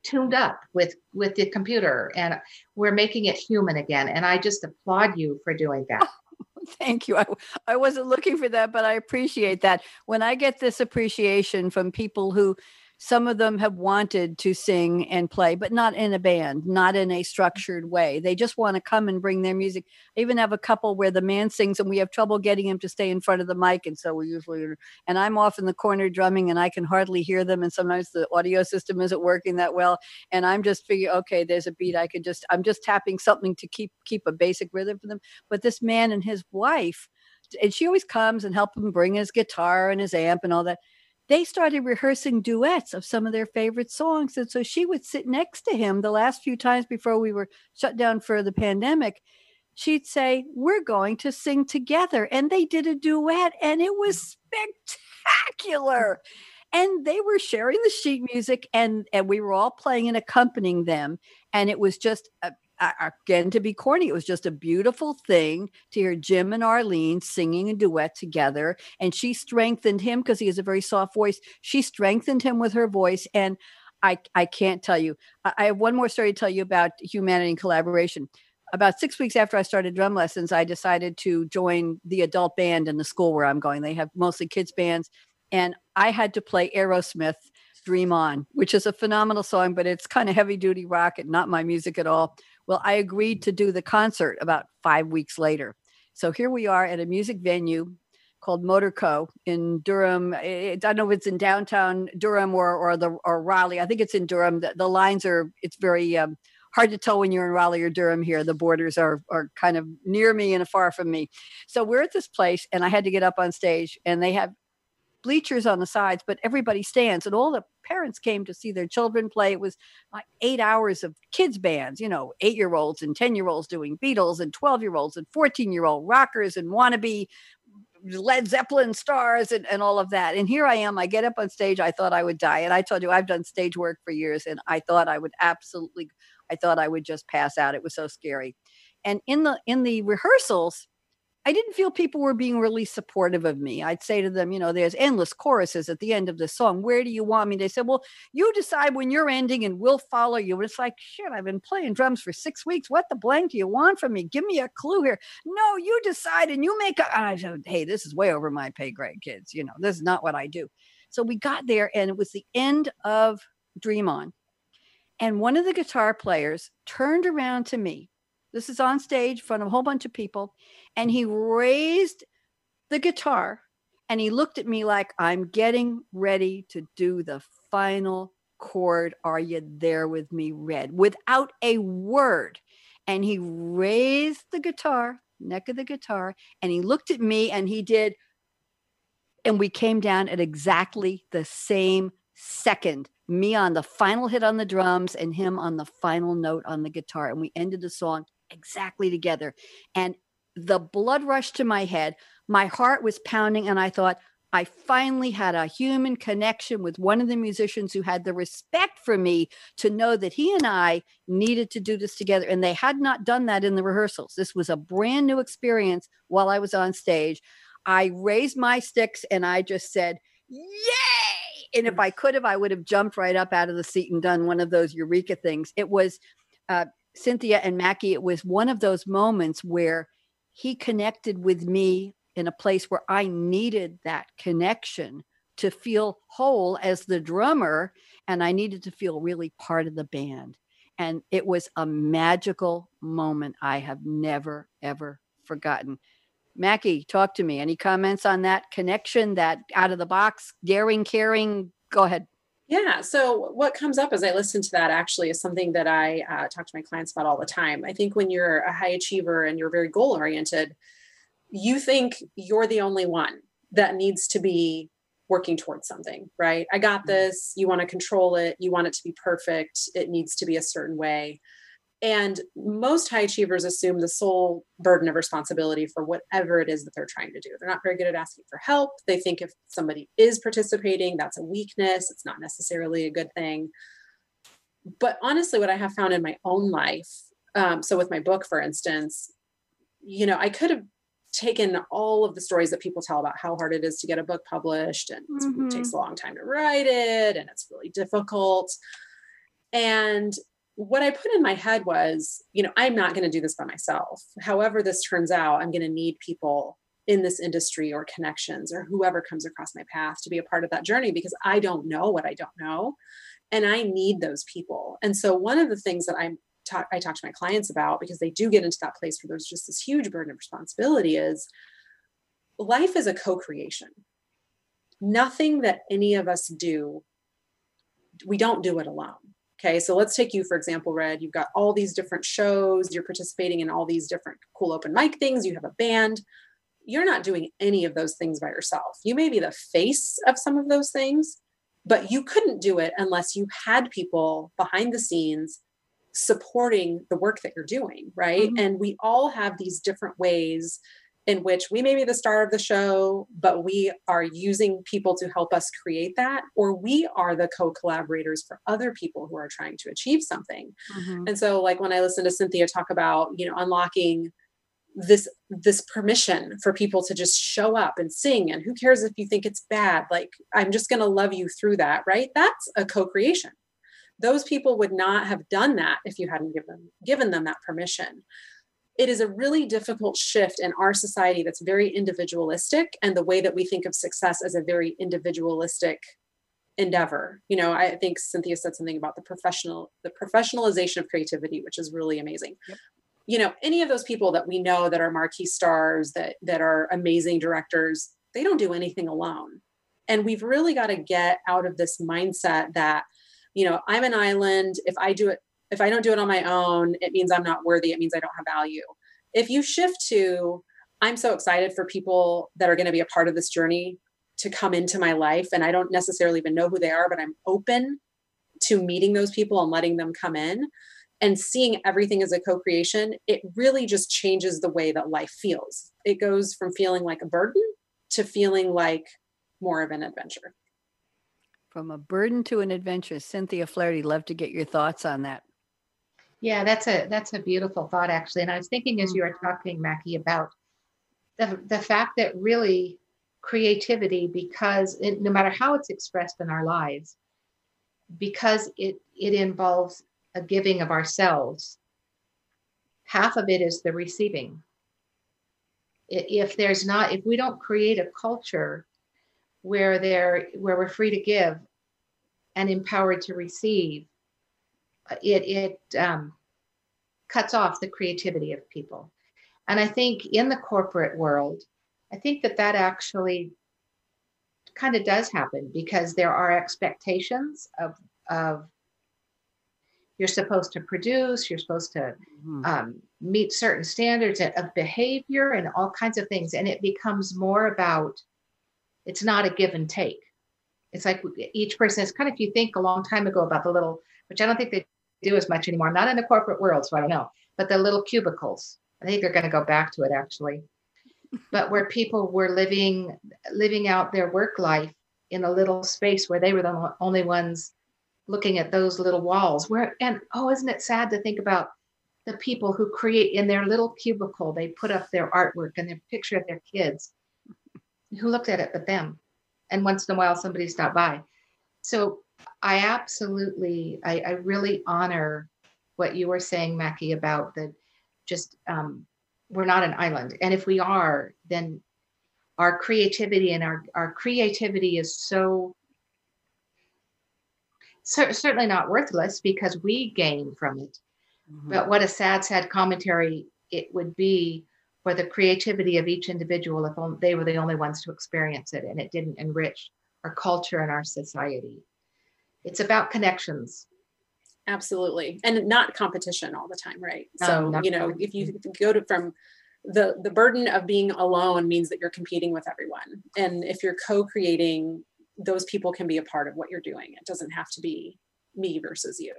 tuned up with with the computer and we're making it human again and i just applaud you for doing that. Thank you. I, I wasn't looking for that but i appreciate that. When i get this appreciation from people who some of them have wanted to sing and play but not in a band not in a structured way. They just want to come and bring their music. I even have a couple where the man sings and we have trouble getting him to stay in front of the mic and so we usually and i'm off in the corner drumming and i can hardly hear them and sometimes the audio system isn't working that well and i'm just figuring okay there's a beat i can just i'm just tapping something to keep keep a basic rhythm for them. But this man and his wife and she always comes and help him bring his guitar and his amp and all that they started rehearsing duets of some of their favorite songs. And so she would sit next to him the last few times before we were shut down for the pandemic. She'd say, We're going to sing together. And they did a duet, and it was mm. spectacular. And they were sharing the sheet music, and, and we were all playing and accompanying them. And it was just a, again to be corny it was just a beautiful thing to hear jim and arlene singing a duet together and she strengthened him because he has a very soft voice. She strengthened him with her voice and i i can't tell you i have one more story to tell you about humanity and collaboration. About six weeks after i started drum lessons i decided to join the adult band in the school where i'm going. They have mostly kids bands and i had to play aerosmith dream on which is a phenomenal song but it's kind of heavy duty rock and not my music at all well, I agreed to do the concert about five weeks later. So here we are at a music venue called Motorco in Durham. I don't know if it's in downtown Durham or or the or Raleigh. I think it's in Durham. The, the lines are it's very um, hard to tell when you're in Raleigh or Durham. Here, the borders are are kind of near me and far from me. So we're at this place, and I had to get up on stage, and they have bleachers on the sides, but everybody stands. And all the parents came to see their children play. It was like eight hours of kids' bands, you know, eight year olds and 10 year olds doing Beatles and 12 year olds and 14 year old rockers and wannabe Led Zeppelin stars and, and all of that. And here I am. I get up on stage. I thought I would die. And I told you, I've done stage work for years and I thought I would absolutely, I thought I would just pass out. It was so scary. And in the in the rehearsals, I didn't feel people were being really supportive of me. I'd say to them, you know, there's endless choruses at the end of the song. Where do you want me? They said, well, you decide when you're ending and we'll follow you. And it's like, shit, I've been playing drums for six weeks. What the blank do you want from me? Give me a clue here. No, you decide and you make. And I said, hey, this is way over my pay grade, kids. You know, this is not what I do. So we got there and it was the end of Dream On. And one of the guitar players turned around to me this is on stage in front of a whole bunch of people. And he raised the guitar and he looked at me like, I'm getting ready to do the final chord. Are you there with me, Red? Without a word. And he raised the guitar, neck of the guitar, and he looked at me and he did. And we came down at exactly the same second me on the final hit on the drums and him on the final note on the guitar. And we ended the song exactly together. And the blood rushed to my head. My heart was pounding, and I thought, I finally had a human connection with one of the musicians who had the respect for me to know that he and I needed to do this together. And they had not done that in the rehearsals. This was a brand new experience while I was on stage. I raised my sticks and I just said, Yay! And if I could have, I would have jumped right up out of the seat and done one of those Eureka things. It was uh, Cynthia and Maki, it was one of those moments where he connected with me in a place where I needed that connection to feel whole as the drummer. And I needed to feel really part of the band. And it was a magical moment I have never, ever forgotten. Maki, talk to me. Any comments on that connection, that out of the box, daring, caring? Go ahead. Yeah. So, what comes up as I listen to that actually is something that I uh, talk to my clients about all the time. I think when you're a high achiever and you're very goal oriented, you think you're the only one that needs to be working towards something, right? I got mm-hmm. this. You want to control it. You want it to be perfect. It needs to be a certain way. And most high achievers assume the sole burden of responsibility for whatever it is that they're trying to do. They're not very good at asking for help. They think if somebody is participating, that's a weakness. It's not necessarily a good thing. But honestly, what I have found in my own life, um, so with my book, for instance, you know, I could have taken all of the stories that people tell about how hard it is to get a book published and mm-hmm. it takes a long time to write it and it's really difficult. And what I put in my head was, you know, I'm not going to do this by myself. However, this turns out, I'm going to need people in this industry or connections or whoever comes across my path to be a part of that journey because I don't know what I don't know. And I need those people. And so, one of the things that I'm ta- I talk to my clients about because they do get into that place where there's just this huge burden of responsibility is life is a co creation. Nothing that any of us do, we don't do it alone Okay, so let's take you for example, Red. You've got all these different shows, you're participating in all these different cool open mic things, you have a band. You're not doing any of those things by yourself. You may be the face of some of those things, but you couldn't do it unless you had people behind the scenes supporting the work that you're doing, right? Mm-hmm. And we all have these different ways in which we may be the star of the show, but we are using people to help us create that, or we are the co collaborators for other people who are trying to achieve something. Mm-hmm. And so, like when I listen to Cynthia talk about, you know, unlocking this this permission for people to just show up and sing and who cares if you think it's bad like i'm just going to love you through that right that's a co-creation those people would not have done that if you hadn't given given them that permission it is a really difficult shift in our society that's very individualistic and the way that we think of success as a very individualistic endeavor. You know i think cynthia said something about the professional the professionalization of creativity which is really amazing. Yep. you know any of those people that we know that are marquee stars that that are amazing directors they don't do anything alone. And we've really got to get out of this mindset that you know i'm an island. If i do it if I don't do it on my own, it means I'm not worthy. It means I don't have value. If you shift to, I'm so excited for people that are going to be a part of this journey. to come into my life and I don't necessarily even know who they are, but I'm open to meeting those people and letting them come in and seeing everything as a co-creation, it really just changes the way that life feels. It goes from feeling like a burden to feeling like more of an adventure. From a burden to an adventure. Cynthia Flaherty, love to get your thoughts on that. Yeah, that's a that's a beautiful thought actually. And I was thinking as you were Mm-hmm. talking, Maki, about the the fact that really creativity, because it, no matter how it's expressed in our lives, because it it involves a giving of ourselves, half of it is the receiving. If there's not, if we don't create a culture where there where we're free to give and empowered to receive, it it um, cuts off the creativity of people. And I think in the corporate world, I think that that actually kind of does happen because there are expectations of of you're supposed to produce, you're supposed to Mhm. um, meet certain standards of of behavior and all kinds of things, and it becomes more about it's not a give and take. It's like each person. It's kind of if you think a long time ago about the little, which I don't think they do as much anymore. I'm not in the corporate world, so I don't know. But the little cubicles, I think they're going to go back to it actually. But where people were living living out their work life in a little space where they were the only ones looking at those little walls. Where and oh, isn't it sad to think about the people who create in their little cubicle? They put up their artwork and their picture of their kids. Who looked at it but them? And once in a while, somebody stopped by. So I absolutely, I, I really honor what you were saying, Maki, about the just um, we're not an island, and if we are, then our creativity and our our creativity is so cer- certainly not worthless because we gain from it. Mhm. But what a sad, sad commentary it would be for the creativity of each individual if on- they were the only ones to experience it and it didn't enrich our culture and our society. It's about connections. absolutely. And not competition all the time right? No, so you know if you go to from the the burden of being alone means that you're competing with everyone. And if you're co-creating those people can be a part of what you're doing. It doesn't have to be me versus you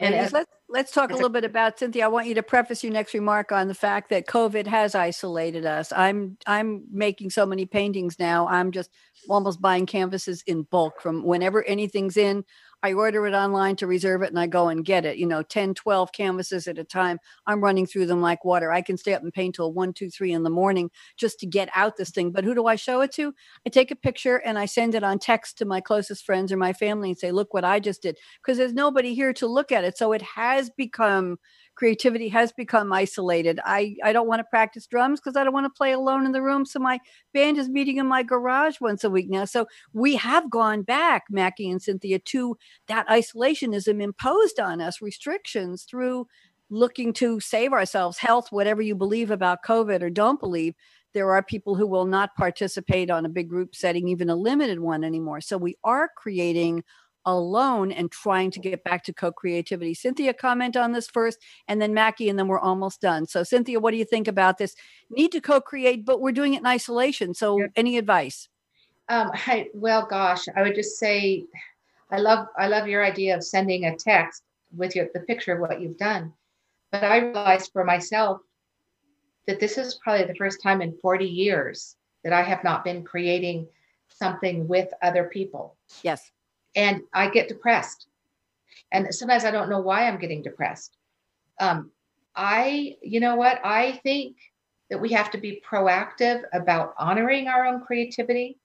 And as- let's let's talk a- little bit about Cynthia. I want you to preface your next remark on the fact that COVID has isolated us. I'm I'm making so many paintings now. I'm just almost buying canvases in bulk from whenever anything's in. I order it online to reserve it and I go and get it. You know, 10, 12 canvases at a time. I'm running through them like water. I can stay up and paint till one, two, three in the morning just to get out this thing. But who do I show it to? I take a picture and I send it on text to my closest friends or my family and say, look what I just did. Because there's nobody here to look at it. So it has become creativity has become isolated. I, I don't want to practice drums because I don't want to play alone in the room. So my band is meeting in my garage once a week now. So we have gone back, Maki and Cynthia, to that isolationism imposed on us, restrictions through looking to save ourselves, health, whatever you believe about COVID or don't believe. There are people who will not participate on a big group setting, even a limited one anymore. So we are creating alone and trying to get back to co-creativity. Cynthia, comment on this first, and then Maki, and then we're almost done. So, Cynthia, what do you think about this? Need to co-create, but we're doing it in isolation. So, Yep. any advice? Um, I, well, gosh, I would just say, I love, I love your idea of sending a text with your the picture of what you've done. But I realized for myself that this is probably the first time in 40 years that I have not been creating something with other people. Yes. And I get depressed. And sometimes I don't know why I'm getting depressed. Um, I, you know what? I think that we have to be proactive about honoring our own creativity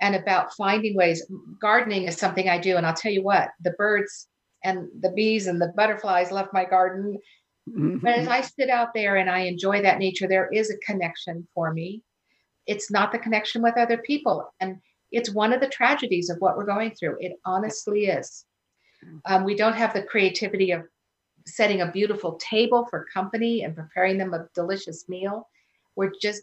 and about finding ways. Gardening is something I do. And I'll tell you what, the birds and the bees and the butterflies left my garden. But as I sit out there and I enjoy that nature, there is a connection for me. It's not the connection with other people. And it's one of the tragedies of what we're going through. It honestly is. Um, we don't have the creativity of setting a beautiful table for company and preparing them a delicious meal. We're just,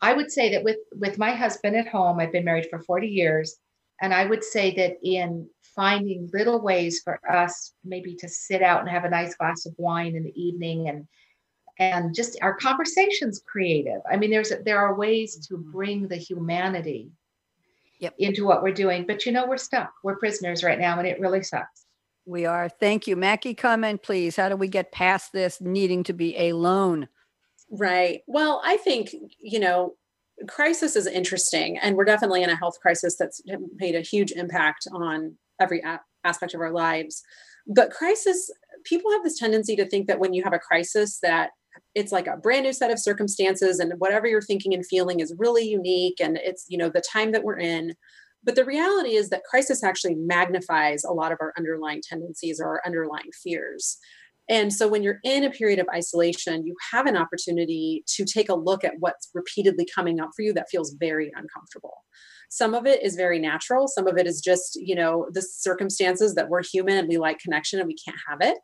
I would say that with with my husband at home, I've been married for 40 years, and I would say that in finding little ways for us maybe to sit out and have a nice glass of wine in the evening and and just our conversations creative. I mean, there's there are ways to bring the humanity yep. into what we're doing. But you know, we're stuck. We're prisoners right now, and it really sucks. We are. Thank you. Maki, comment, please. How do we get past this needing to be alone? Right. Well, I think, you know, crisis is interesting, and we're definitely in a health crisis that's made a huge impact on every a- aspect of our lives. But crisis, people have this tendency to think that when you have a crisis, that it's like a brand new set of circumstances and whatever you're thinking and feeling is really unique and it's you know the time that we're in. But the reality is that crisis actually magnifies a lot of our underlying tendencies or our underlying fears. And so when you're in a period of isolation you have an opportunity to take a look at what's repeatedly coming up for you that feels very uncomfortable. Some of it is very natural. Some of it is just you know the circumstances that we're human and we like connection and we can't have it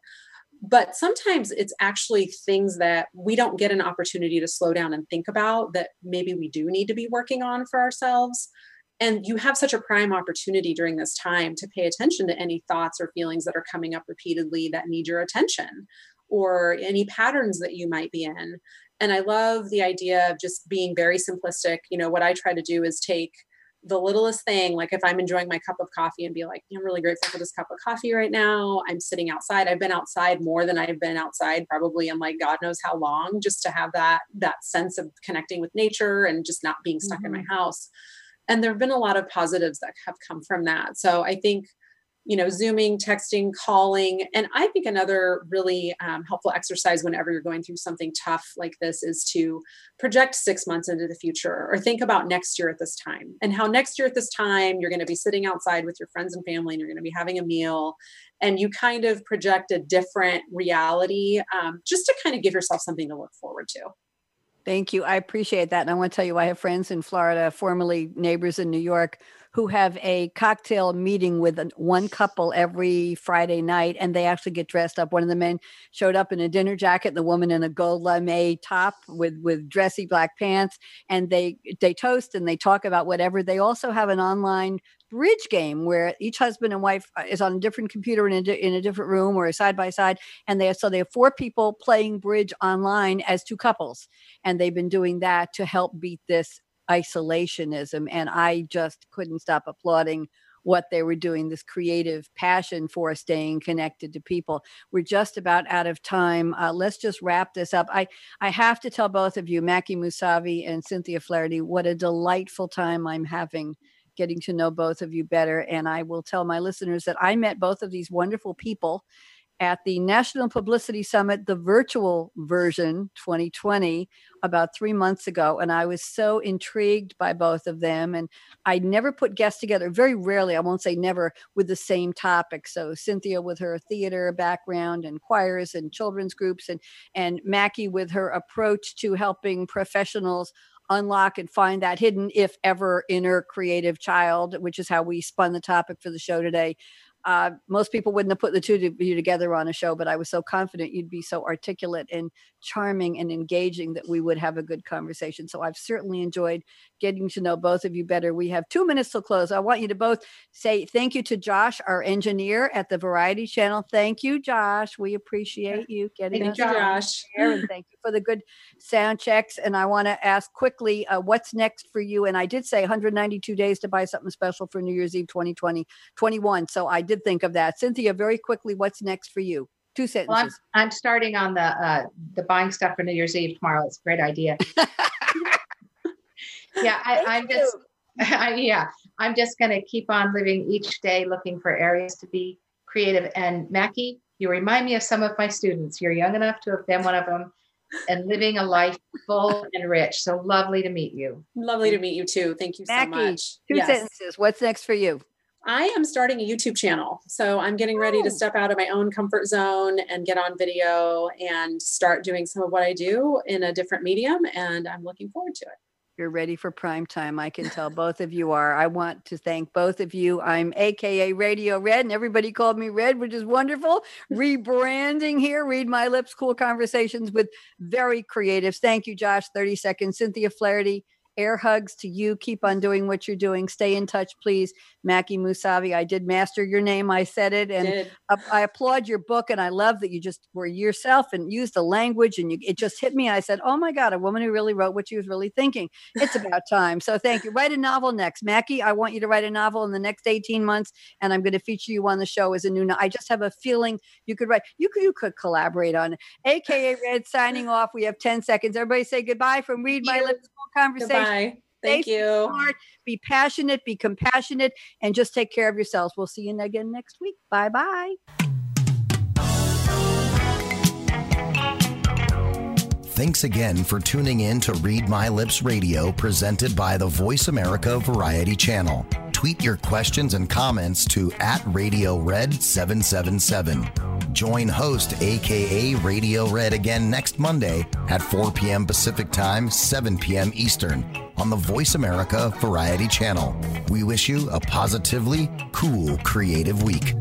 but sometimes it's actually things that we don't get an opportunity to slow down and think about that maybe we do need to be working on for ourselves. And you have such a prime opportunity during this time to pay attention to any thoughts or feelings that are coming up repeatedly that need your attention or any patterns that you might be in. And i love the idea of just being very simplistic. You know what i try to do is take the littlest thing, like if I'm enjoying my cup of coffee and be like, I'm really grateful for this cup of coffee right now. I'm sitting outside. I've been outside more than I've been outside probably in like God knows how long, just to have that that sense of connecting with nature and just not being stuck mm-hmm. in my mm-hmm. house. And there have been a lot of positives that have come from that. So I think you know, Zooming, texting, calling. And I think another really um, helpful exercise whenever you're going through something tough like this is to project six months into the future or think about next year at this time and how next year at this time you're going to be sitting outside with your friends and family and you're going to be having a meal and you kind of project a different reality um, just to kind of give yourself something to look forward to. Thank you. I appreciate that. And I want to tell you, I have friends in Florida, formerly neighbors in New York, who have a cocktail meeting with one couple every Friday night, and they actually get dressed up. One of the men showed up in a dinner jacket, the woman in a gold lame top with with dressy black pants, and they they toast and they talk about whatever. They also have an online bridge game where each husband and wife uh, is on a different computer in a, in a different room or side by side and they so they have four people playing bridge online as two couples and they've been doing that to help beat this isolationism. And I just couldn't stop applauding what they were doing, this creative passion for staying connected to people. We're just about out of time. Uh, let's just wrap this up. I, I have to tell both of you, Maki Moussavi and Cynthia Flaherty, what a delightful time I'm having getting to know both of you better. And I will tell my listeners that I met both of these wonderful people at the National Publicity Summit, the virtual version 2020, about three months ago. And I was so intrigued by both of them. And I never put guests together, very rarely, I won't say never, with the same topic. So Cynthia with her theater background and choirs and children's groups, and, and Maki with her approach to helping professionals unlock and find that hidden, if ever, inner creative child, which is how we spun the topic for the show today. Uh, most people wouldn't have put the two of you together on a show, but I was so confident you'd be so articulate and charming and engaging that we would have a good conversation. So I've certainly enjoyed getting to know both of you better. We have two minutes to close. I want you to both say thank you to Josh, our engineer at the Variety Channel. Thank you, Josh. We appreciate you getting thank us you, Josh. Here, and thank you for the good sound checks. And I want to ask quickly, uh, what's next for you? And I did say 192 days to buy something special for New Year's Eve 2020, 21. So I did think of that. Cynthia, very quickly, what's next for you? Two sentences. Well, I'm, I'm starting on the uh, the buying stuff for New Year's Eve tomorrow. It's a great idea. yeah, I, am just I, yeah, I'm just going to keep on living each day, looking for areas to be creative. And Maki, you remind me of some of my students. You're young enough to have been one of them and living a life full and rich. So lovely to meet you. Lovely to meet you too. Thank you Maki, so much. Two yes. sentences. What's next for you? I am starting a YouTube channel. So I'm getting ready to oh. step out of my own comfort zone and get on video and start doing some of what I do in a different medium. And I'm looking forward to it. You're ready for prime time. I can tell both of you are. I want to thank both of you. I'm AKA Radio Red, and everybody called me Red, which is wonderful. Rebranding here. Read my lips. Cool conversations with very creatives. Thank you, Josh. 30 seconds. Cynthia Flaherty, Air hugs to you. Keep on doing what you're doing. Stay in touch, please. Maki Moussavi, I did master your name. I said it. And I applaud your book. And I love that you just were yourself and used the language. And you, it just hit me. I said, oh my God, a woman who really wrote what she was really thinking. It's about time. So thank you. Write a novel next. Maki, I want you to write a novel in the next 18 months. And I'm going to feature you on the show as a new, no- I just have a feeling you could write, you could, you could collaborate on it. AKA Red signing off. We have 10 seconds. Everybody say goodbye from Read My Lips conversation. Goodbye. Thank Stay you. Smart, be passionate, be compassionate, and just take care of yourselves. We'll see you again next week. Bye bye. Thanks again for tuning in to Read My Lips Radio, presented by the Voice America Variety Channel. Tweet your questions and comments to at Radio Red 777. Join host AKA Radio Red again next Monday at 4 p.m. Pacific Time, 7 p.m. Eastern on the Voice America Variety Channel. We wish you a positively cool, creative week.